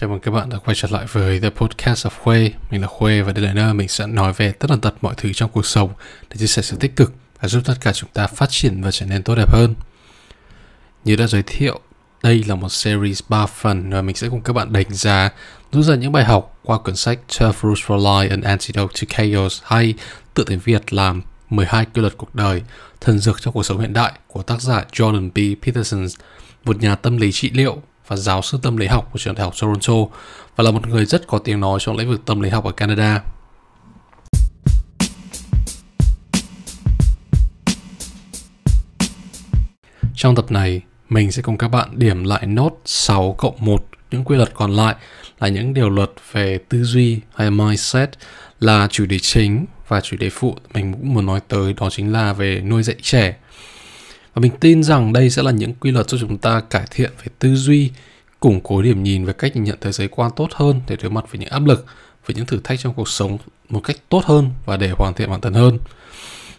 Chào mừng các bạn đã quay trở lại với The Podcast of Khuê Mình là Khuê và đây là nơi mình sẽ nói về tất tần tật mọi thứ trong cuộc sống để chia sẻ sự tích cực và giúp tất cả chúng ta phát triển và trở nên tốt đẹp hơn. Như đã giới thiệu, đây là một series 3 phần và mình sẽ cùng các bạn đánh giá rút ra những bài học qua cuốn sách 12 Rules for Life and Antidote to Chaos hay tự tiếng Việt là 12 quy luật cuộc đời, thần dược cho cuộc sống hiện đại của tác giả Jordan B. Peterson, một nhà tâm lý trị liệu và giáo sư tâm lý học của trường đại học Toronto và là một người rất có tiếng nói trong lĩnh vực tâm lý học ở Canada. Trong tập này, mình sẽ cùng các bạn điểm lại nốt 6 cộng 1 những quy luật còn lại là những điều luật về tư duy hay mindset là chủ đề chính và chủ đề phụ mình cũng muốn nói tới đó chính là về nuôi dạy trẻ và mình tin rằng đây sẽ là những quy luật giúp chúng ta cải thiện về tư duy, củng cố điểm nhìn về cách nhìn nhận thế giới quan tốt hơn để đối mặt với những áp lực, với những thử thách trong cuộc sống một cách tốt hơn và để hoàn thiện bản thân hơn.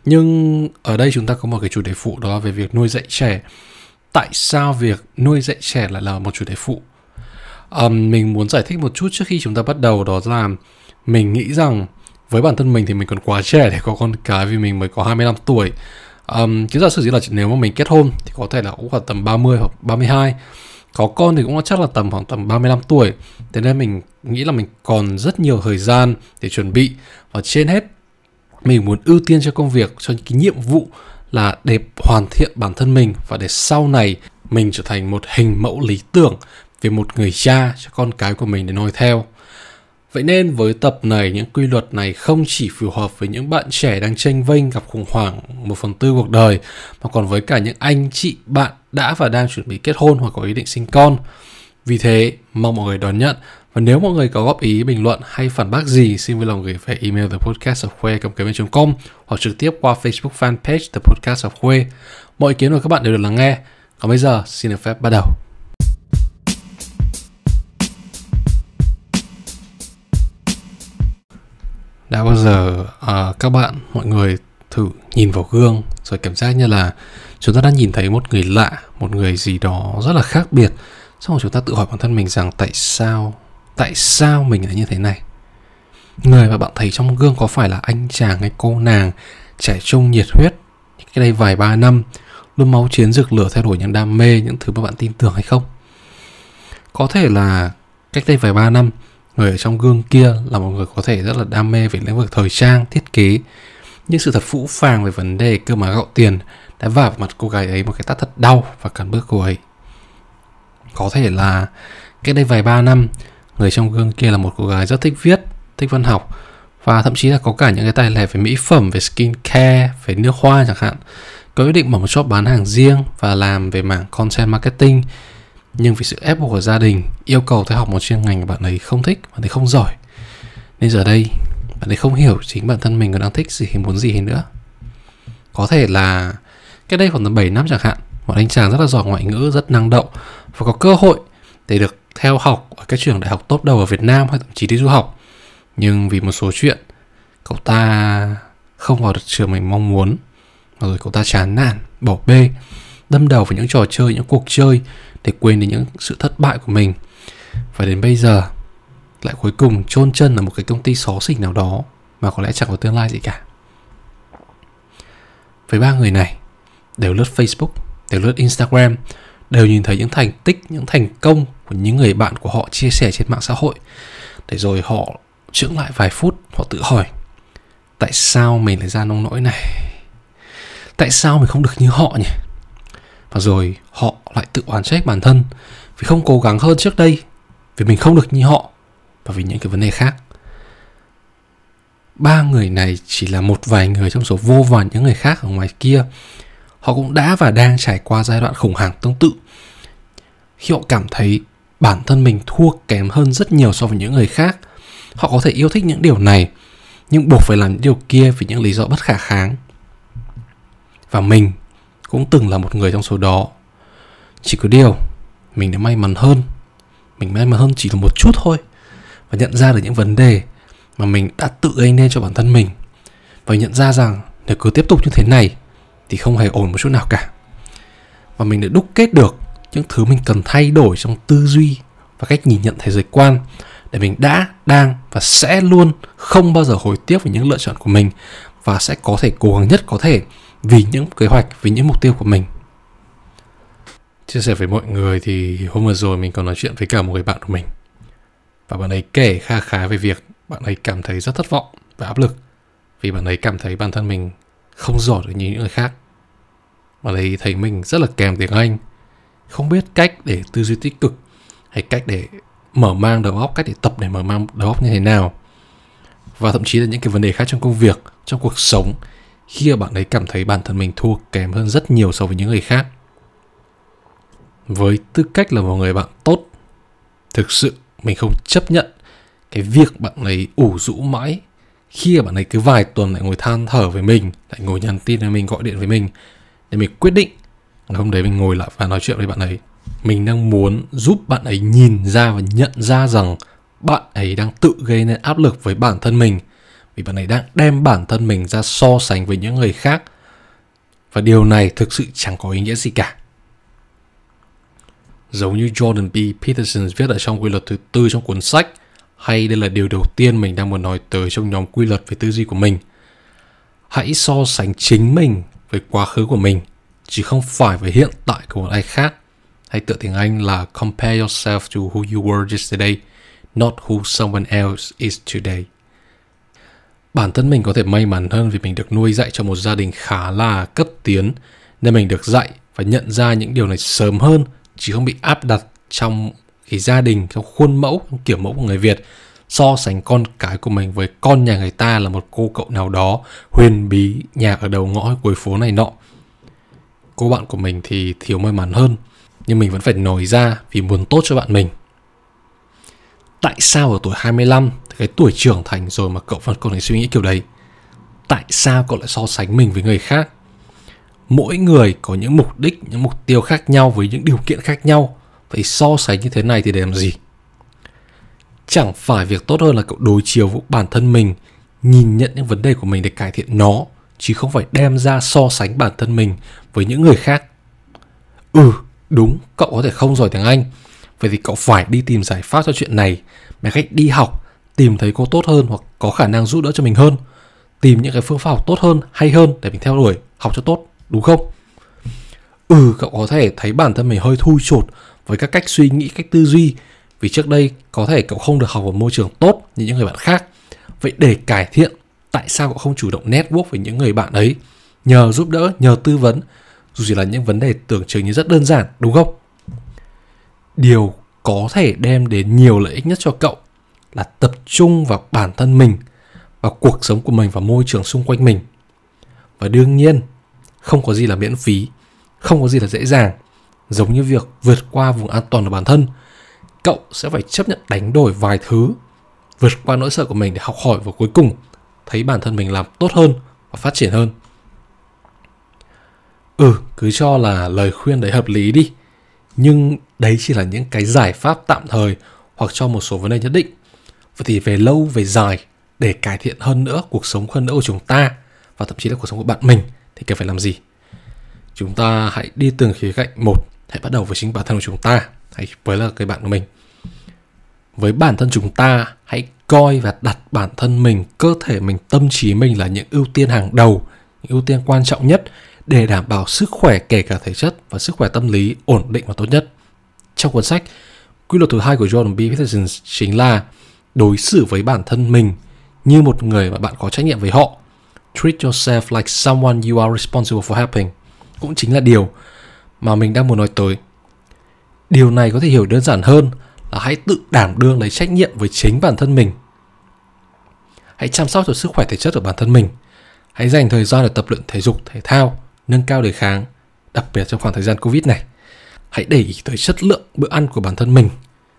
Nhưng ở đây chúng ta có một cái chủ đề phụ đó là về việc nuôi dạy trẻ. Tại sao việc nuôi dạy trẻ lại là một chủ đề phụ? Um, mình muốn giải thích một chút trước khi chúng ta bắt đầu đó là mình nghĩ rằng với bản thân mình thì mình còn quá trẻ để có con cái vì mình mới có 25 tuổi um, cứ giả sử như là nếu mà mình kết hôn thì có thể là cũng khoảng tầm 30 hoặc 32 có con thì cũng chắc là tầm khoảng tầm 35 tuổi. Thế nên mình nghĩ là mình còn rất nhiều thời gian để chuẩn bị. Và trên hết mình muốn ưu tiên cho công việc cho cái nhiệm vụ là để hoàn thiện bản thân mình và để sau này mình trở thành một hình mẫu lý tưởng về một người cha cho con cái của mình để noi theo. Vậy nên với tập này, những quy luật này không chỉ phù hợp với những bạn trẻ đang tranh vinh gặp khủng hoảng một phần tư cuộc đời, mà còn với cả những anh chị bạn đã và đang chuẩn bị kết hôn hoặc có ý định sinh con. Vì thế, mong mọi người đón nhận. Và nếu mọi người có góp ý, bình luận hay phản bác gì, xin vui lòng gửi về email the podcast of khuê com hoặc trực tiếp qua Facebook fanpage The Podcast of Khuê. Mọi ý kiến của các bạn đều được lắng nghe. Còn bây giờ, xin được phép bắt đầu. Đã bao giờ uh, các bạn mọi người thử nhìn vào gương rồi cảm giác như là chúng ta đã nhìn thấy một người lạ một người gì đó rất là khác biệt xong rồi chúng ta tự hỏi bản thân mình rằng tại sao tại sao mình lại như thế này? Người mà bạn thấy trong gương có phải là anh chàng hay cô nàng trẻ trung nhiệt huyết cái đây vài ba năm luôn máu chiến rực lửa theo đuổi những đam mê những thứ mà bạn tin tưởng hay không? Có thể là cách đây vài ba năm người ở trong gương kia là một người có thể rất là đam mê về lĩnh vực thời trang, thiết kế. Nhưng sự thật phũ phàng về vấn đề cơ mà gạo tiền đã vả vào mặt cô gái ấy một cái tát thật đau và cắn bước cô ấy. Có thể là cách đây vài ba năm, người trong gương kia là một cô gái rất thích viết, thích văn học và thậm chí là có cả những cái tài lẻ về mỹ phẩm, về skin care về nước hoa chẳng hạn. Có ý định mở một shop bán hàng riêng và làm về mảng content marketing nhưng vì sự ép buộc của gia đình, yêu cầu theo học một chuyên ngành bạn ấy không thích, bạn ấy không giỏi. Nên giờ đây, bạn ấy không hiểu chính bản thân mình còn đang thích gì muốn gì nữa. Có thể là cách đây khoảng tầm 7 năm chẳng hạn một anh chàng rất là giỏi ngoại ngữ, rất năng động và có cơ hội để được theo học ở các trường đại học tốt đầu ở Việt Nam hay thậm chí đi du học. Nhưng vì một số chuyện, cậu ta không vào được trường mình mong muốn rồi cậu ta chán nản, bỏ bê, đâm đầu vào những trò chơi, những cuộc chơi để quên đi những sự thất bại của mình. Và đến bây giờ, lại cuối cùng chôn chân ở một cái công ty xó xỉnh nào đó mà có lẽ chẳng có tương lai gì cả. Với ba người này, đều lướt Facebook, đều lướt Instagram, đều nhìn thấy những thành tích, những thành công của những người bạn của họ chia sẻ trên mạng xã hội. Để rồi họ chững lại vài phút, họ tự hỏi, tại sao mình lại ra nông nỗi này? Tại sao mình không được như họ nhỉ? Và rồi họ lại tự oán trách bản thân vì không cố gắng hơn trước đây, vì mình không được như họ và vì những cái vấn đề khác. Ba người này chỉ là một vài người trong số vô vàn những người khác ở ngoài kia. Họ cũng đã và đang trải qua giai đoạn khủng hoảng tương tự. Khi họ cảm thấy bản thân mình thua kém hơn rất nhiều so với những người khác, họ có thể yêu thích những điều này, nhưng buộc phải làm những điều kia vì những lý do bất khả kháng. Và mình cũng từng là một người trong số đó. Chỉ có điều mình đã may mắn hơn. Mình may mắn hơn chỉ là một chút thôi và nhận ra được những vấn đề mà mình đã tự gây nên cho bản thân mình và nhận ra rằng nếu cứ tiếp tục như thế này thì không hề ổn một chút nào cả. Và mình đã đúc kết được những thứ mình cần thay đổi trong tư duy và cách nhìn nhận thế giới quan để mình đã, đang và sẽ luôn không bao giờ hối tiếc về những lựa chọn của mình và sẽ có thể cố gắng nhất có thể vì những kế hoạch, vì những mục tiêu của mình. Chia sẻ với mọi người thì hôm vừa rồi mình còn nói chuyện với cả một người bạn của mình. Và bạn ấy kể kha khá về việc bạn ấy cảm thấy rất thất vọng và áp lực vì bạn ấy cảm thấy bản thân mình không giỏi được như những người khác. Bạn ấy thấy mình rất là kèm tiếng Anh, không biết cách để tư duy tích cực hay cách để mở mang đầu óc, cách để tập để mở mang đầu óc như thế nào. Và thậm chí là những cái vấn đề khác trong công việc, trong cuộc sống khi bạn ấy cảm thấy bản thân mình thua kém hơn rất nhiều so với những người khác. Với tư cách là một người bạn tốt, thực sự mình không chấp nhận cái việc bạn ấy ủ rũ mãi khi bạn ấy cứ vài tuần lại ngồi than thở với mình lại ngồi nhắn tin với mình gọi điện với mình để mình quyết định ngày hôm đấy mình ngồi lại và nói chuyện với bạn ấy mình đang muốn giúp bạn ấy nhìn ra và nhận ra rằng bạn ấy đang tự gây nên áp lực với bản thân mình. Vì bạn ấy đang đem bản thân mình ra so sánh với những người khác. Và điều này thực sự chẳng có ý nghĩa gì cả. Giống như Jordan B. Peterson viết ở trong quy luật thứ tư trong cuốn sách, hay đây là điều đầu tiên mình đang muốn nói tới trong nhóm quy luật về tư duy của mình. Hãy so sánh chính mình với quá khứ của mình, chứ không phải với hiện tại của một ai khác. Hay tự tiếng Anh là compare yourself to who you were yesterday not who someone else is today. Bản thân mình có thể may mắn hơn vì mình được nuôi dạy trong một gia đình khá là cấp tiến, nên mình được dạy và nhận ra những điều này sớm hơn, chứ không bị áp đặt trong cái gia đình trong khuôn mẫu trong kiểu mẫu của người Việt. So sánh con cái của mình với con nhà người ta là một cô cậu nào đó huyền bí, nhà ở đầu ngõ cuối phố này nọ. Cô bạn của mình thì thiếu may mắn hơn, nhưng mình vẫn phải nổi ra vì muốn tốt cho bạn mình tại sao ở tuổi 25 cái tuổi trưởng thành rồi mà cậu vẫn còn phải suy nghĩ kiểu đấy? Tại sao cậu lại so sánh mình với người khác? Mỗi người có những mục đích, những mục tiêu khác nhau với những điều kiện khác nhau. Vậy so sánh như thế này thì để làm gì? Chẳng phải việc tốt hơn là cậu đối chiếu với bản thân mình, nhìn nhận những vấn đề của mình để cải thiện nó, chứ không phải đem ra so sánh bản thân mình với những người khác. Ừ đúng, cậu có thể không giỏi tiếng anh vậy thì cậu phải đi tìm giải pháp cho chuyện này. Bằng cách đi học, tìm thấy cô tốt hơn hoặc có khả năng giúp đỡ cho mình hơn. Tìm những cái phương pháp học tốt hơn, hay hơn để mình theo đuổi, học cho tốt, đúng không? Ừ cậu có thể thấy bản thân mình hơi thui chột với các cách suy nghĩ, cách tư duy. Vì trước đây có thể cậu không được học ở môi trường tốt như những người bạn khác. Vậy để cải thiện tại sao cậu không chủ động network với những người bạn ấy, nhờ giúp đỡ, nhờ tư vấn, dù chỉ là những vấn đề tưởng chừng như rất đơn giản, đúng không? Điều có thể đem đến nhiều lợi ích nhất cho cậu là tập trung vào bản thân mình vào cuộc sống của mình và môi trường xung quanh mình. Và đương nhiên, không có gì là miễn phí, không có gì là dễ dàng. Giống như việc vượt qua vùng an toàn của bản thân, cậu sẽ phải chấp nhận đánh đổi vài thứ, vượt qua nỗi sợ của mình để học hỏi và cuối cùng thấy bản thân mình làm tốt hơn và phát triển hơn. Ừ cứ cho là lời khuyên đấy hợp lý đi nhưng đấy chỉ là những cái giải pháp tạm thời hoặc cho một số vấn đề nhất định. Vậy thì về lâu, về dài, để cải thiện hơn nữa cuộc sống, hơn nữa của chúng ta và thậm chí là cuộc sống của bạn mình thì cần phải làm gì? Chúng ta hãy đi từng khía cạnh một, hãy bắt đầu với chính bản thân của chúng ta, hãy với là cái bạn của mình. Với bản thân chúng ta, hãy coi và đặt bản thân mình, cơ thể mình, tâm trí mình là những ưu tiên hàng đầu, những ưu tiên quan trọng nhất để đảm bảo sức khỏe kể cả thể chất và sức khỏe tâm lý ổn định và tốt nhất. Trong cuốn sách, quy luật thứ hai của Jordan B. Peterson chính là đối xử với bản thân mình như một người mà bạn có trách nhiệm với họ. Treat yourself like someone you are responsible for helping cũng chính là điều mà mình đang muốn nói tới. Điều này có thể hiểu đơn giản hơn là hãy tự đảm đương lấy trách nhiệm với chính bản thân mình. Hãy chăm sóc cho sức khỏe thể chất của bản thân mình. Hãy dành thời gian để tập luyện thể dục, thể thao nâng cao đề kháng, đặc biệt trong khoảng thời gian covid này. Hãy để ý tới chất lượng bữa ăn của bản thân mình.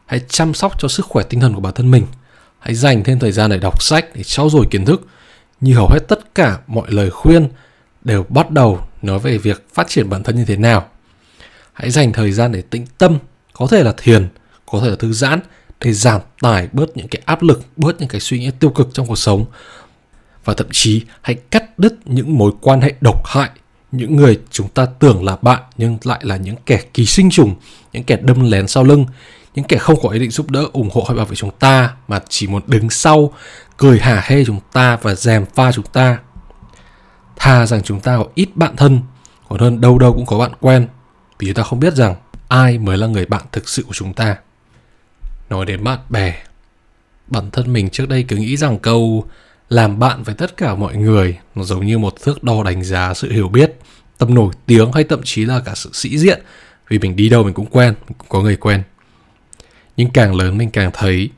Hãy chăm sóc cho sức khỏe tinh thần của bản thân mình. Hãy dành thêm thời gian để đọc sách, để trau dồi kiến thức. Như hầu hết tất cả mọi lời khuyên đều bắt đầu nói về việc phát triển bản thân như thế nào. Hãy dành thời gian để tĩnh tâm, có thể là thiền, có thể là thư giãn, để giảm tải bớt những cái áp lực, bớt những cái suy nghĩ tiêu cực trong cuộc sống. Và thậm chí hãy cắt đứt những mối quan hệ độc hại những người chúng ta tưởng là bạn nhưng lại là những kẻ ký sinh trùng, những kẻ đâm lén sau lưng, những kẻ không có ý định giúp đỡ, ủng hộ hay bảo vệ chúng ta mà chỉ muốn đứng sau, cười hả hê chúng ta và dèm pha chúng ta. Thà rằng chúng ta có ít bạn thân, còn hơn đâu đâu cũng có bạn quen, vì chúng ta không biết rằng ai mới là người bạn thực sự của chúng ta. Nói đến bạn bè, bản thân mình trước đây cứ nghĩ rằng câu làm bạn với tất cả mọi người, nó giống như một thước đo đánh giá sự hiểu biết tầm nổi tiếng hay thậm chí là cả sự sĩ diện. Vì mình đi đâu mình cũng quen, mình cũng có người quen. Nhưng càng lớn mình càng thấy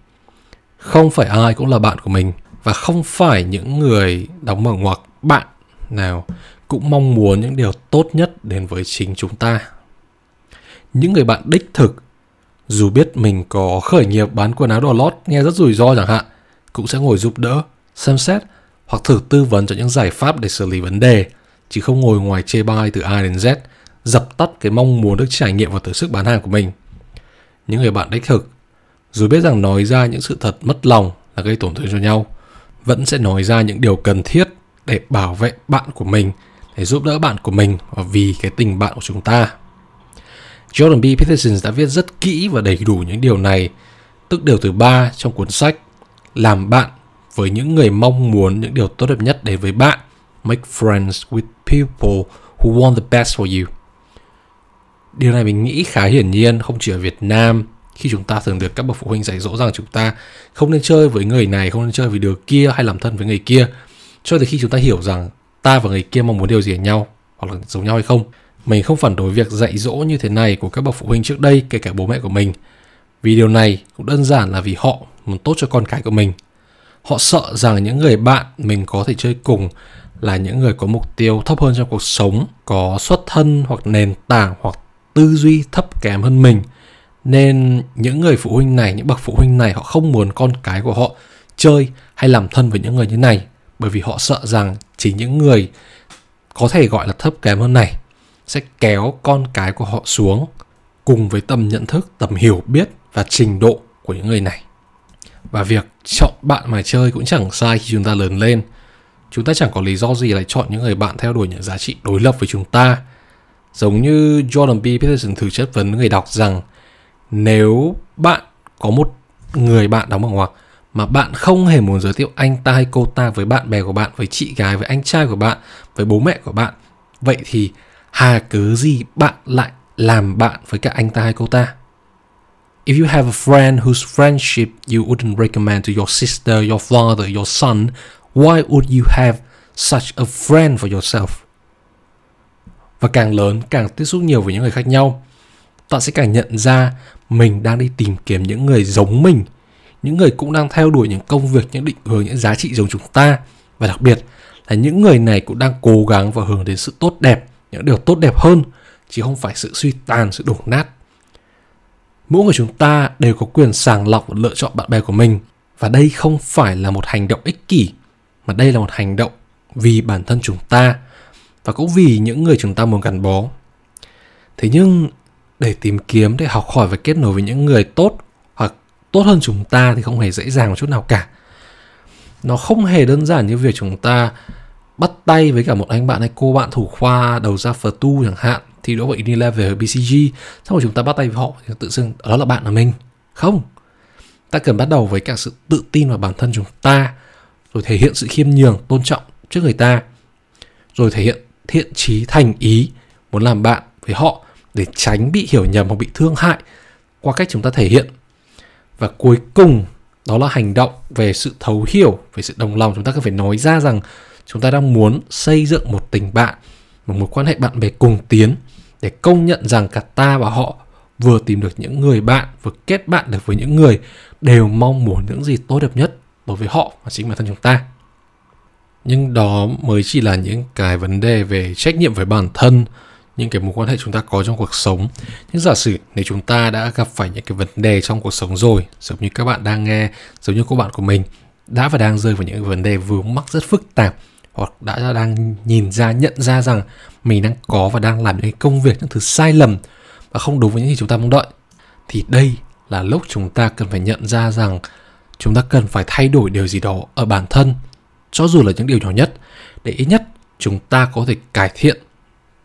không phải ai cũng là bạn của mình và không phải những người đóng mở ngoặc bạn nào cũng mong muốn những điều tốt nhất đến với chính chúng ta. Những người bạn đích thực, dù biết mình có khởi nghiệp bán quần áo đồ lót, nghe rất rủi ro chẳng hạn, cũng sẽ ngồi giúp đỡ xem xét hoặc thử tư vấn cho những giải pháp để xử lý vấn đề chứ không ngồi ngoài chê bai từ A đến Z dập tắt cái mong muốn được trải nghiệm và thử sức bán hàng của mình những người bạn đích thực dù biết rằng nói ra những sự thật mất lòng là gây tổn thương cho nhau vẫn sẽ nói ra những điều cần thiết để bảo vệ bạn của mình để giúp đỡ bạn của mình và vì cái tình bạn của chúng ta Jordan B. Peterson đã viết rất kỹ và đầy đủ những điều này, tức điều thứ ba trong cuốn sách Làm bạn với những người mong muốn những điều tốt đẹp nhất đến với bạn. Make friends with people who want the best for you. Điều này mình nghĩ khá hiển nhiên không chỉ ở Việt Nam khi chúng ta thường được các bậc phụ huynh dạy dỗ rằng chúng ta không nên chơi với người này, không nên chơi với đứa kia hay làm thân với người kia. Cho tới khi chúng ta hiểu rằng ta và người kia mong muốn điều gì ở nhau hoặc là giống nhau hay không. Mình không phản đối việc dạy dỗ như thế này của các bậc phụ huynh trước đây, kể cả bố mẹ của mình. Vì điều này cũng đơn giản là vì họ muốn tốt cho con cái của mình. Họ sợ rằng những người bạn mình có thể chơi cùng là những người có mục tiêu thấp hơn trong cuộc sống, có xuất thân hoặc nền tảng hoặc tư duy thấp kém hơn mình. Nên những người phụ huynh này, những bậc phụ huynh này họ không muốn con cái của họ chơi hay làm thân với những người như này bởi vì họ sợ rằng chỉ những người có thể gọi là thấp kém hơn này sẽ kéo con cái của họ xuống cùng với tầm nhận thức, tầm hiểu biết và trình độ của những người này. Và việc chọn bạn mà chơi cũng chẳng sai khi chúng ta lớn lên. Chúng ta chẳng có lý do gì lại chọn những người bạn theo đuổi những giá trị đối lập với chúng ta. Giống như Jordan B. Peterson thử chất vấn người đọc rằng nếu bạn có một người bạn đóng bằng ngoặc mà bạn không hề muốn giới thiệu anh ta hay cô ta với bạn bè của bạn, với chị gái, với anh trai của bạn, với bố mẹ của bạn, vậy thì hà cớ gì bạn lại làm bạn với cả anh ta hay cô ta? If you have a friend whose friendship you wouldn't recommend to your sister, your father, your son, why would you have such a friend for yourself? Và càng lớn, càng tiếp xúc nhiều với những người khác nhau, bạn sẽ càng nhận ra mình đang đi tìm kiếm những người giống mình, những người cũng đang theo đuổi những công việc, những định hướng, những giá trị giống chúng ta. Và đặc biệt là những người này cũng đang cố gắng và hướng đến sự tốt đẹp những điều tốt đẹp hơn chứ không phải sự suy tàn sự đổ nát mỗi người chúng ta đều có quyền sàng lọc và lựa chọn bạn bè của mình. Và đây không phải là một hành động ích kỷ, mà đây là một hành động vì bản thân chúng ta và cũng vì những người chúng ta muốn gắn bó. Thế nhưng, để tìm kiếm, để học hỏi và kết nối với những người tốt hoặc tốt hơn chúng ta thì không hề dễ dàng một chút nào cả. Nó không hề đơn giản như việc chúng ta bắt tay với cả một anh bạn hay cô bạn thủ khoa, đầu ra phở tu chẳng hạn thì đỗ vào Unilever ở BCG xong rồi chúng ta bắt tay với họ, thì tự dưng đó là bạn của mình. Không. Ta cần bắt đầu với cả sự tự tin vào bản thân chúng ta, rồi thể hiện sự khiêm nhường, tôn trọng trước người ta, rồi thể hiện thiện trí thành ý muốn làm bạn với họ để tránh bị hiểu nhầm hoặc bị thương hại qua cách chúng ta thể hiện. Và cuối cùng, đó là hành động về sự thấu hiểu, về sự đồng lòng. Chúng ta cần phải nói ra rằng chúng ta đang muốn xây dựng một tình bạn, một mối quan hệ bạn bè cùng tiến để công nhận rằng cả ta và họ vừa tìm được những người bạn, vừa kết bạn được với những người đều mong muốn những gì tốt đẹp nhất đối với họ và chính bản thân chúng ta. Nhưng đó mới chỉ là những cái vấn đề về trách nhiệm với bản thân, những cái mối quan hệ chúng ta có trong cuộc sống. Nhưng giả sử nếu chúng ta đã gặp phải những cái vấn đề trong cuộc sống rồi, giống như các bạn đang nghe, giống như cô bạn của mình, đã và đang rơi vào những vấn đề vướng mắc rất phức tạp hoặc đã đang nhìn ra, nhận ra rằng mình đang có và đang làm những công việc, những thứ sai lầm và không đúng với những gì chúng ta mong đợi, thì đây là lúc chúng ta cần phải nhận ra rằng chúng ta cần phải thay đổi điều gì đó ở bản thân, cho dù là những điều nhỏ nhất, để ít nhất chúng ta có thể cải thiện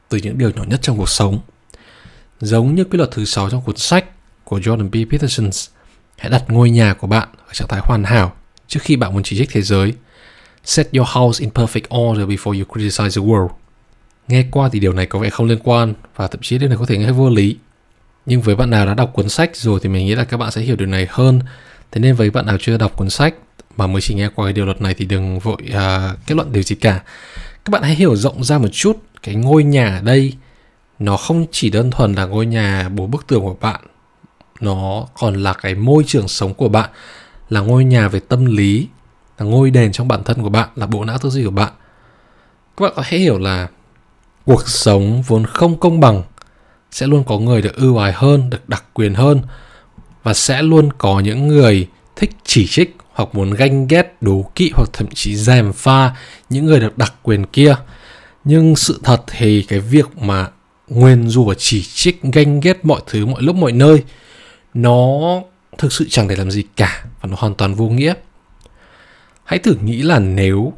từ những điều nhỏ nhất trong cuộc sống giống như quy luật thứ sáu trong cuốn sách của Jordan B. Peterson. Hãy đặt ngôi nhà của bạn ở trạng thái hoàn hảo trước khi bạn muốn chỉ trích thế giới. Set your house in perfect order before you criticize the world. Nghe qua thì điều này có vẻ không liên quan và thậm chí điều này có thể nghe vô lý. Nhưng với bạn nào đã đọc cuốn sách rồi thì mình nghĩ là các bạn sẽ hiểu điều này hơn. Thế nên với bạn nào chưa đọc cuốn sách mà mới chỉ nghe qua cái điều luật này thì đừng vội uh, kết luận điều gì cả. Các bạn hãy hiểu rộng ra một chút cái ngôi nhà ở đây nó không chỉ đơn thuần là ngôi nhà bốn bức tường của bạn nó còn là cái môi trường sống của bạn là ngôi nhà về tâm lý là ngôi đền trong bản thân của bạn, là bộ não tư duy của bạn. Các bạn có thể hiểu là cuộc sống vốn không công bằng sẽ luôn có người được ưu ái hơn, được đặc quyền hơn và sẽ luôn có những người thích chỉ trích hoặc muốn ganh ghét, đố kỵ hoặc thậm chí gièm pha những người được đặc quyền kia. Nhưng sự thật thì cái việc mà nguyên rủa, chỉ trích, ganh ghét mọi thứ, mọi lúc, mọi nơi, nó thực sự chẳng để làm gì cả và nó hoàn toàn vô nghĩa hãy thử nghĩ là nếu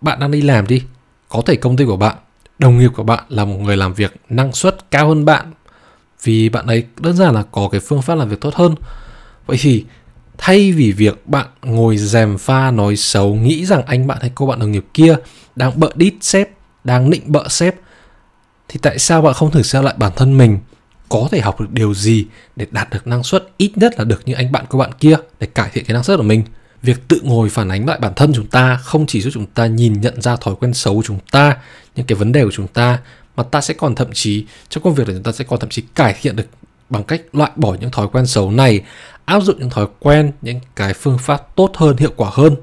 bạn đang đi làm đi, có thể công ty của bạn, đồng nghiệp của bạn là một người làm việc năng suất cao hơn bạn vì bạn ấy đơn giản là có cái phương pháp làm việc tốt hơn. Vậy thì thay vì việc bạn ngồi dèm pha nói xấu, nghĩ rằng anh bạn hay cô bạn đồng nghiệp kia đang bợ đít sếp, đang nịnh bợ sếp, thì tại sao bạn không thử xem lại bản thân mình có thể học được điều gì để đạt được năng suất ít nhất là được như anh bạn của bạn kia để cải thiện cái năng suất của mình? Việc tự ngồi phản ánh lại bản thân chúng ta, không chỉ giúp chúng ta nhìn nhận ra thói quen xấu của chúng ta, những cái vấn đề của chúng ta, mà ta sẽ còn thậm chí, trong công việc là chúng ta sẽ còn thậm chí cải thiện được bằng cách loại bỏ những thói quen xấu này, áp dụng những thói quen, những cái phương pháp tốt hơn, hiệu quả hơn.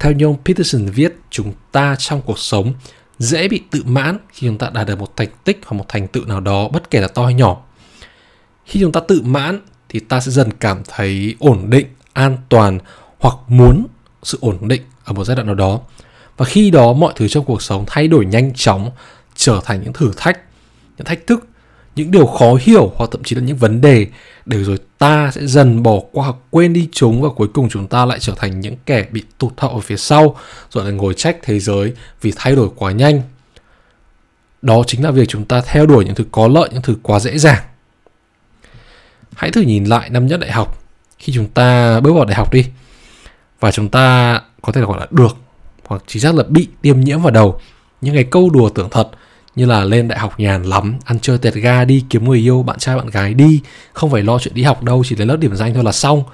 Theo như ông Peterson viết, chúng ta trong cuộc sống dễ bị tự mãn khi chúng ta đạt được một thành tích hoặc một thành tựu nào đó, bất kể là to hay nhỏ. Khi chúng ta tự mãn thì ta sẽ dần cảm thấy ổn định an toàn hoặc muốn sự ổn định ở một giai đoạn nào đó. Và khi đó, mọi thứ trong cuộc sống thay đổi nhanh chóng, trở thành những thử thách, những thách thức, những điều khó hiểu hoặc thậm chí là những vấn đề, để rồi ta sẽ dần bỏ qua hoặc quên đi chúng và cuối cùng chúng ta lại trở thành những kẻ bị tụt hậu ở phía sau, rồi lại ngồi trách thế giới vì thay đổi quá nhanh. Đó chính là việc chúng ta theo đuổi những thứ có lợi, những thứ quá dễ dàng. Hãy thử nhìn lại năm nhất đại học khi chúng ta bước vào đại học đi, và chúng ta có thể gọi là được, hoặc chỉ xác là bị tiêm nhiễm vào đầu. Những cái câu đùa tưởng thật như là lên đại học nhàn lắm, ăn chơi tẹt ga đi, kiếm người yêu, bạn trai bạn gái đi, không phải lo chuyện đi học đâu, chỉ lấy lớp điểm danh thôi là xong.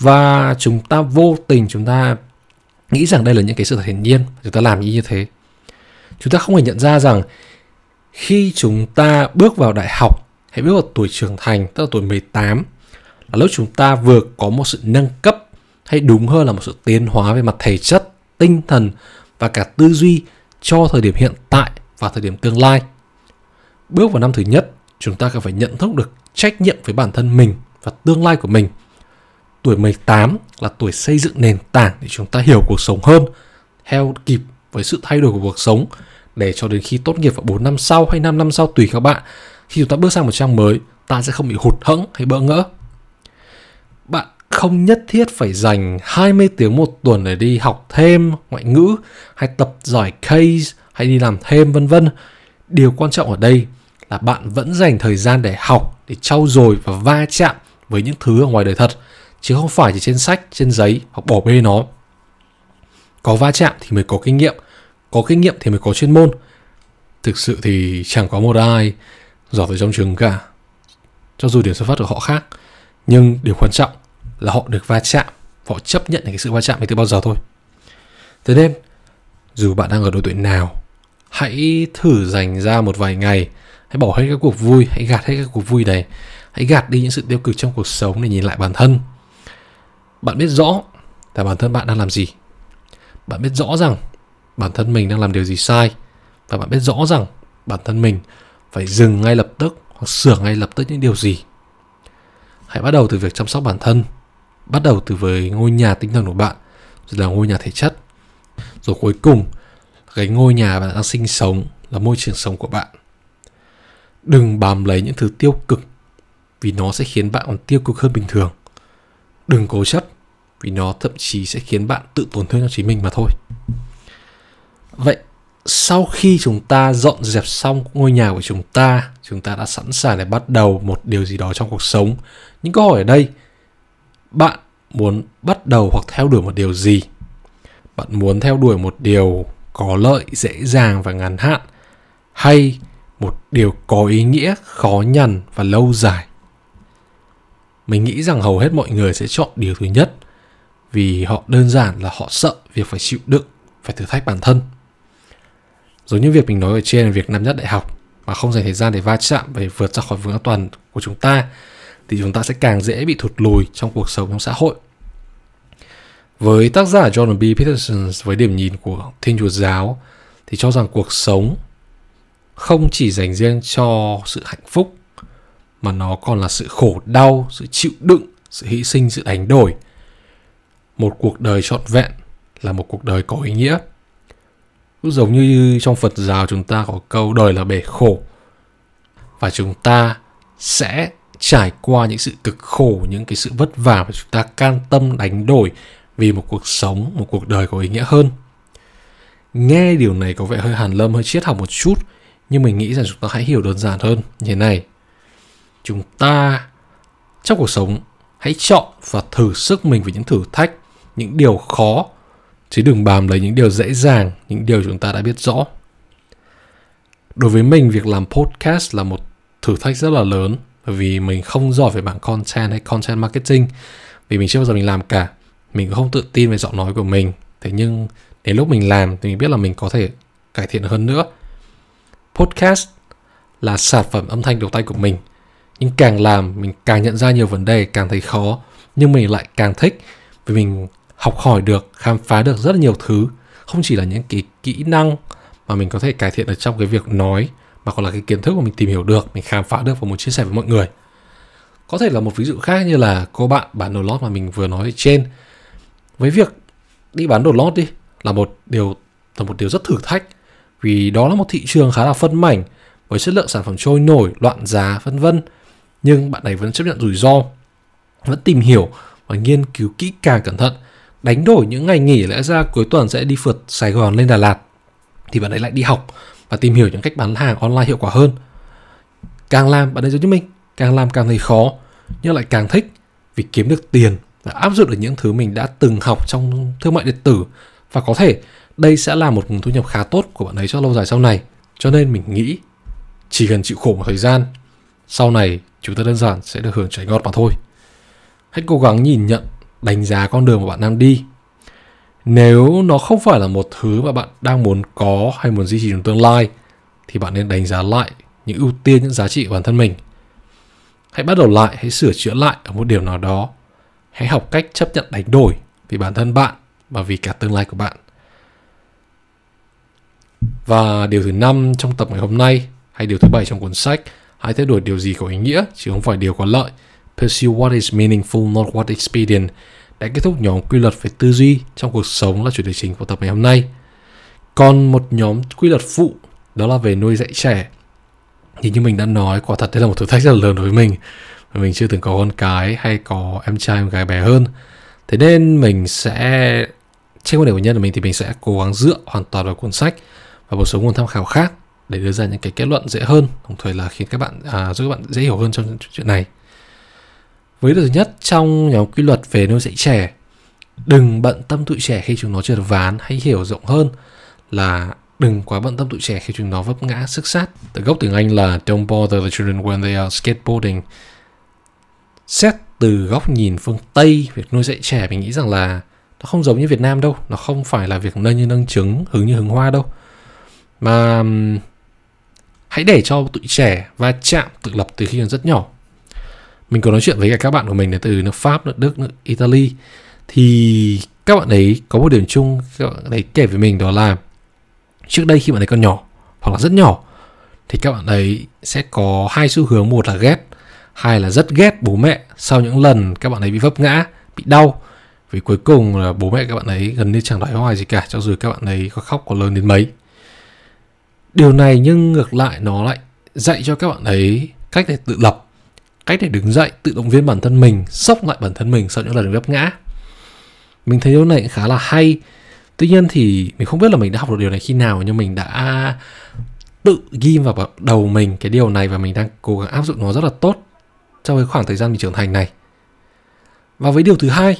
Và chúng ta vô tình, chúng ta nghĩ rằng đây là những cái sự thật hiển nhiên, chúng ta làm như thế. Chúng ta không hề nhận ra rằng khi chúng ta bước vào đại học, hãy bước vào tuổi trưởng thành, tức là tuổi 18 là lúc chúng ta vừa có một sự nâng cấp hay đúng hơn là một sự tiến hóa về mặt thể chất tinh thần và cả tư duy cho thời điểm hiện tại và thời điểm tương lai. Bước vào năm thứ nhất, chúng ta cần phải nhận thức được trách nhiệm với bản thân mình và tương lai của mình. Tuổi 18 là tuổi xây dựng nền tảng để chúng ta hiểu cuộc sống hơn, theo kịp với sự thay đổi của cuộc sống để cho đến khi tốt nghiệp vào 4 năm sau hay 5 năm sau tùy các bạn, khi chúng ta bước sang một trang mới, ta sẽ không bị hụt hẫng hay bỡ ngỡ. Không nhất thiết phải dành 20 tiếng một tuần để đi học thêm ngoại ngữ hay tập giỏi case hay đi làm thêm vân vân. Điều quan trọng ở đây là bạn vẫn dành thời gian để học, để trau dồi và va chạm với những thứ ở ngoài đời thật, chứ không phải chỉ trên sách, trên giấy hoặc bỏ bê nó. Có va chạm thì mới có kinh nghiệm, có kinh nghiệm thì mới có chuyên môn. Thực sự thì chẳng có một ai giỏi ở trong trường cả. Cho dù điểm xuất phát của họ khác, nhưng điều quan trọng là họ được va chạm, họ chấp nhận cái sự va chạm này từ bao giờ thôi. Thế nên, dù bạn đang ở độ tuổi nào, hãy thử dành ra một vài ngày hãy bỏ hết các cuộc vui hãy gạt hết các cuộc vui này hãy gạt đi những sự tiêu cực trong cuộc sống để nhìn lại bản thân. Bạn biết rõ là bản thân bạn đang làm gì. Bạn biết rõ rằng bản thân mình đang làm điều gì sai và bạn biết rõ rằng bản thân mình phải dừng ngay lập tức hoặc sửa ngay lập tức những điều gì. Hãy bắt đầu từ việc chăm sóc bản thân bắt đầu từ với ngôi nhà tinh thần của bạn, rồi là ngôi nhà thể chất. Rồi cuối cùng, cái ngôi nhà bạn đang sinh sống là môi trường sống của bạn. Đừng bám lấy những thứ tiêu cực, vì nó sẽ khiến bạn còn tiêu cực hơn bình thường. Đừng cố chấp, vì nó thậm chí sẽ khiến bạn tự tổn thương cho chính mình mà thôi. Vậy, sau khi chúng ta dọn dẹp xong ngôi nhà của chúng ta chúng ta đã sẵn sàng để bắt đầu một điều gì đó trong cuộc sống. Những câu hỏi ở đây bạn muốn bắt đầu hoặc theo đuổi một điều gì? Bạn muốn theo đuổi một điều có lợi, dễ dàng và ngắn hạn, hay một điều có ý nghĩa, khó nhằn và lâu dài? Mình nghĩ rằng hầu hết mọi người sẽ chọn điều thứ nhất, vì họ đơn giản là họ sợ việc phải chịu đựng, phải thử thách bản thân. Giống như việc mình nói ở trên là việc năm nhất đại học, mà không dành thời gian để va chạm và vượt ra khỏi vùng an toàn của chúng ta thì chúng ta sẽ càng dễ bị thụt lùi trong cuộc sống trong xã hội với tác giả John B. Peterson với điểm nhìn của Thiên Chúa Giáo thì cho rằng cuộc sống không chỉ dành riêng cho sự hạnh phúc mà nó còn là sự khổ đau, sự chịu đựng, sự hy sinh, sự đánh đổi. Một cuộc đời trọn vẹn là một cuộc đời có ý nghĩa. Cũng giống như trong Phật giáo chúng ta có câu đời là bể khổ và chúng ta sẽ trải qua những sự cực khổ, những cái sự vất vả mà chúng ta can tâm đánh đổi vì một cuộc sống, một cuộc đời có ý nghĩa hơn. Nghe điều này có vẻ hơi hàn lâm, hơi triết học một chút, nhưng mình nghĩ rằng chúng ta hãy hiểu đơn giản hơn như thế này. Chúng ta trong cuộc sống hãy chọn và thử sức mình với những thử thách, những điều khó, chứ đừng bàm lấy những điều dễ dàng, những điều chúng ta đã biết rõ. Đối với mình, việc làm podcast là một thử thách rất là lớn bởi vì mình không giỏi về bảng content hay content marketing, vì mình chưa bao giờ mình làm cả. Mình cũng không tự tin về giọng nói của mình. Thế nhưng, đến lúc mình làm thì mình biết là mình có thể cải thiện hơn nữa. Podcast là sản phẩm âm thanh đầu tay của mình. Nhưng càng làm, mình càng nhận ra nhiều vấn đề, càng thấy khó. Nhưng mình lại càng thích, vì mình học hỏi được, khám phá được rất là nhiều thứ. Không chỉ là những cái kỹ năng mà mình có thể cải thiện ở trong cái việc nói mà còn là cái kiến thức mà mình tìm hiểu được, mình khám phá được và muốn chia sẻ với mọi người. Có thể là một ví dụ khác như là cô bạn bán đồ lót mà mình vừa nói ở trên. Với việc đi bán đồ lót đi là một điều, là một điều rất thử thách vì đó là một thị trường khá là phân mảnh với chất lượng sản phẩm trôi nổi, loạn giá, vân vân. Nhưng bạn này vẫn chấp nhận rủi ro, vẫn tìm hiểu và nghiên cứu kỹ càng cẩn thận, đánh đổi những ngày nghỉ lẽ ra cuối tuần sẽ đi phượt Sài Gòn lên Đà Lạt thì bạn ấy lại đi học và tìm hiểu những cách bán hàng online hiệu quả hơn. Càng làm, bạn ấy giống như mình. Càng làm càng thấy khó, nhưng lại càng thích vì kiếm được tiền và áp dụng được những thứ mình đã từng học trong thương mại điện tử. Và có thể đây sẽ là một nguồn thu nhập khá tốt của bạn ấy cho lâu dài sau này. Cho nên mình nghĩ chỉ cần chịu khổ một thời gian, sau này chúng ta đơn giản sẽ được hưởng trái ngọt mà thôi. Hãy cố gắng nhìn nhận, đánh giá con đường mà bạn đang đi nếu nó không phải là một thứ mà bạn đang muốn có hay muốn duy trì trong tương lai, thì bạn nên đánh giá lại những ưu tiên, những giá trị của bản thân mình. Hãy bắt đầu lại, hãy sửa chữa lại ở một điểm nào đó. Hãy học cách chấp nhận đánh đổi vì bản thân bạn và vì cả tương lai của bạn. Và điều thứ năm trong tập ngày hôm nay, hay điều thứ bảy trong cuốn sách, hãy thay đổi điều gì có ý nghĩa chứ không phải điều có lợi. Pursue what is meaningful, not what is expedient đã kết thúc nhóm quy luật về tư duy trong cuộc sống là chủ đề chính của tập ngày hôm nay. Còn một nhóm quy luật phụ đó là về nuôi dạy trẻ. Thì như mình đã nói quả thật đây là một thử thách rất là lớn đối với mình. Mình chưa từng có con cái hay có em trai em gái bé hơn. Thế nên mình sẽ trên quan điểm của nhân của mình thì mình sẽ cố gắng dựa hoàn toàn vào cuốn sách và một số nguồn tham khảo khác để đưa ra những cái kết luận dễ hơn. Đồng thời là khiến các bạn à, giúp các bạn dễ hiểu hơn trong chuyện này với điều thứ nhất, trong nhóm quy luật về nuôi dạy trẻ, đừng bận tâm tụi trẻ khi chúng nó trượt ván, hãy hiểu rộng hơn là đừng quá bận tâm tụi trẻ khi chúng nó vấp ngã sức sát. Từ gốc tiếng anh là don't bother the children when they are skateboarding. Xét từ góc nhìn phương Tây, việc nuôi dạy trẻ mình nghĩ rằng là nó không giống như Việt Nam đâu, nó không phải là việc nâng như nâng trứng, hứng như hứng hoa đâu. Mà hãy để cho tụi trẻ va chạm, tự lập từ khi còn rất nhỏ mình có nói chuyện với cả các bạn của mình đến từ nước Pháp, nước Đức, nước Italy. Thì các bạn ấy có một điểm chung các bạn ấy kể với mình đó là trước đây khi bạn ấy còn nhỏ hoặc là rất nhỏ thì các bạn ấy sẽ có hai xu hướng. Một là ghét hai là rất ghét bố mẹ sau những lần các bạn ấy bị vấp ngã bị đau. Vì cuối cùng là bố mẹ các bạn ấy gần như chẳng nói hoài gì cả cho dù các bạn ấy có khóc có lớn đến mấy. Điều này nhưng ngược lại nó lại dạy cho các bạn ấy cách để tự lập cách để đứng dậy tự động viên bản thân mình sốc lại bản thân mình sau những lần vấp ngã. Mình thấy điều này khá là hay. Tuy nhiên thì mình không biết là mình đã học được điều này khi nào nhưng mình đã tự ghi vào đầu mình cái điều này và mình đang cố gắng áp dụng nó rất là tốt trong cái khoảng thời gian mình trưởng thành này. Và với điều thứ hai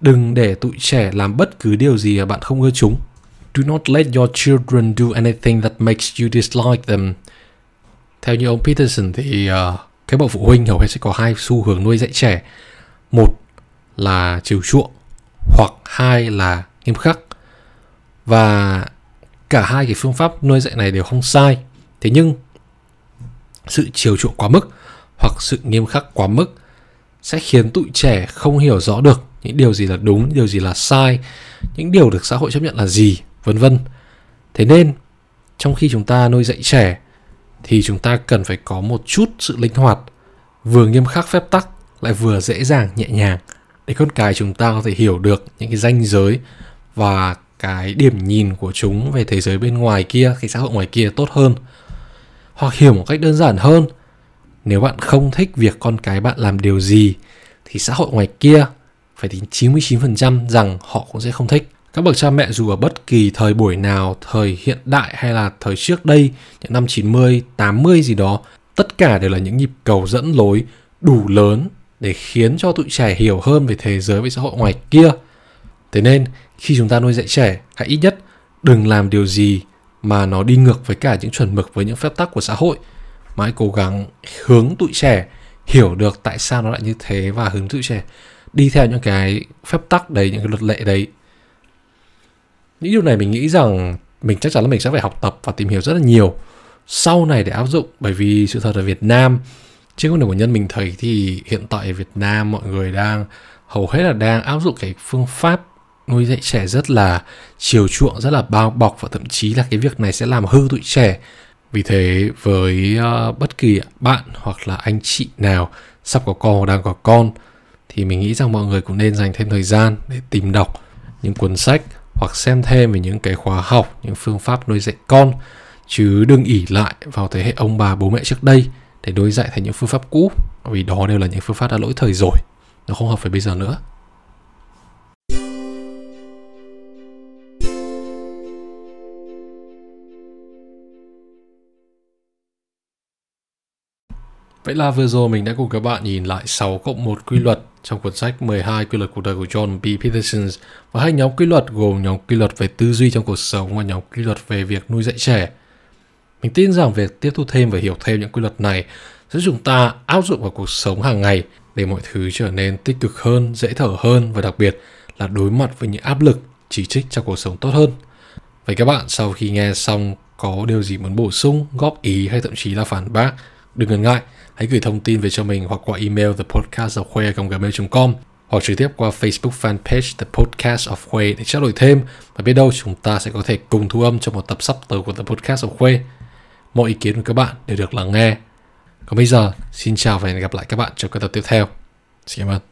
đừng để tụi trẻ làm bất cứ điều gì mà bạn không ưa chúng. Do not let your children do anything that makes you dislike them. Theo như ông Peterson thì uh, cái bậc phụ huynh hầu hết sẽ có hai xu hướng nuôi dạy trẻ. Một là chiều chuộng, hoặc hai là nghiêm khắc. Và cả hai cái phương pháp nuôi dạy này đều không sai. Thế nhưng, sự chiều chuộng quá mức hoặc sự nghiêm khắc quá mức sẽ khiến tụi trẻ không hiểu rõ được những điều gì là đúng điều gì là sai, những điều được xã hội chấp nhận là gì, vân vân. Thế nên, trong khi chúng ta nuôi dạy trẻ thì chúng ta cần phải có một chút sự linh hoạt, vừa nghiêm khắc phép tắc, lại vừa dễ dàng, nhẹ nhàng, để con cái chúng ta có thể hiểu được những cái ranh giới và cái điểm nhìn của chúng về thế giới bên ngoài kia, cái xã hội ngoài kia tốt hơn hoặc hiểu một cách đơn giản hơn, nếu bạn không thích việc con cái bạn làm điều gì, thì xã hội ngoài kia phải đến 99% rằng họ cũng sẽ không thích. Các bậc cha mẹ dù ở bất kỳ thời buổi nào, thời hiện đại hay là thời trước đây, những năm 90, 80 gì đó, tất cả đều là những nhịp cầu dẫn lối đủ lớn để khiến cho tụi trẻ hiểu hơn về thế giới với xã hội ngoài kia. Thế nên, khi chúng ta nuôi dạy trẻ, hãy ít nhất đừng làm điều gì mà nó đi ngược với cả những chuẩn mực với những phép tắc của xã hội mà hãy cố gắng hướng tụi trẻ hiểu được tại sao nó lại như thế và hướng tụi trẻ đi theo những cái phép tắc đấy những cái luật lệ đấy những điều này mình nghĩ rằng mình chắc chắn là mình sẽ phải học tập và tìm hiểu rất là nhiều sau này để áp dụng. Bởi vì sự thật ở Việt Nam trên con đường của nhân mình thấy thì hiện tại ở Việt Nam mọi người đang hầu hết là đang áp dụng cái phương pháp nuôi dạy trẻ rất là chiều chuộng rất là bao bọc và thậm chí là cái việc này sẽ làm hư tụi trẻ. Vì thế với uh, bất kỳ bạn hoặc là anh chị nào sắp có con hoặc đang có con thì mình nghĩ rằng mọi người cũng nên dành thêm thời gian để tìm đọc những cuốn sách hoặc xem thêm về những cái khóa học, những phương pháp nuôi dạy con chứ đừng ỉ lại vào thế hệ ông bà bố mẹ trước đây để nuôi dạy thành những phương pháp cũ vì đó đều là những phương pháp đã lỗi thời rồi nó không hợp với bây giờ nữa. Vậy là vừa rồi mình đã cùng các bạn nhìn lại 6 cộng 1 quy luật trong cuốn sách 12 quy luật cuộc đời của John B. Peterson và hai nhóm quy luật gồm nhóm quy luật về tư duy trong cuộc sống và nhóm quy luật về việc nuôi dạy trẻ. Mình tin rằng việc tiếp thu thêm và hiểu thêm những quy luật này sẽ chúng ta áp dụng vào cuộc sống hàng ngày để mọi thứ trở nên tích cực hơn, dễ thở hơn và đặc biệt là đối mặt với những áp lực, chỉ trích trong cuộc sống tốt hơn. Vậy các bạn sau khi nghe xong có điều gì muốn bổ sung, góp ý hay thậm chí là phản bác, đừng ngần ngại hãy gửi thông tin về cho mình hoặc qua email thepodcastofkhuê.gmail.com hoặc trực tiếp qua Facebook fanpage The Podcast of Khuê để trao đổi thêm và biết đâu chúng ta sẽ có thể cùng thu âm trong một tập sắp tới của The Podcast of Khuê. Mọi ý kiến của các bạn đều được lắng nghe. Còn bây giờ, xin chào và hẹn gặp lại các bạn trong các tập tiếp theo. Xin cảm ơn.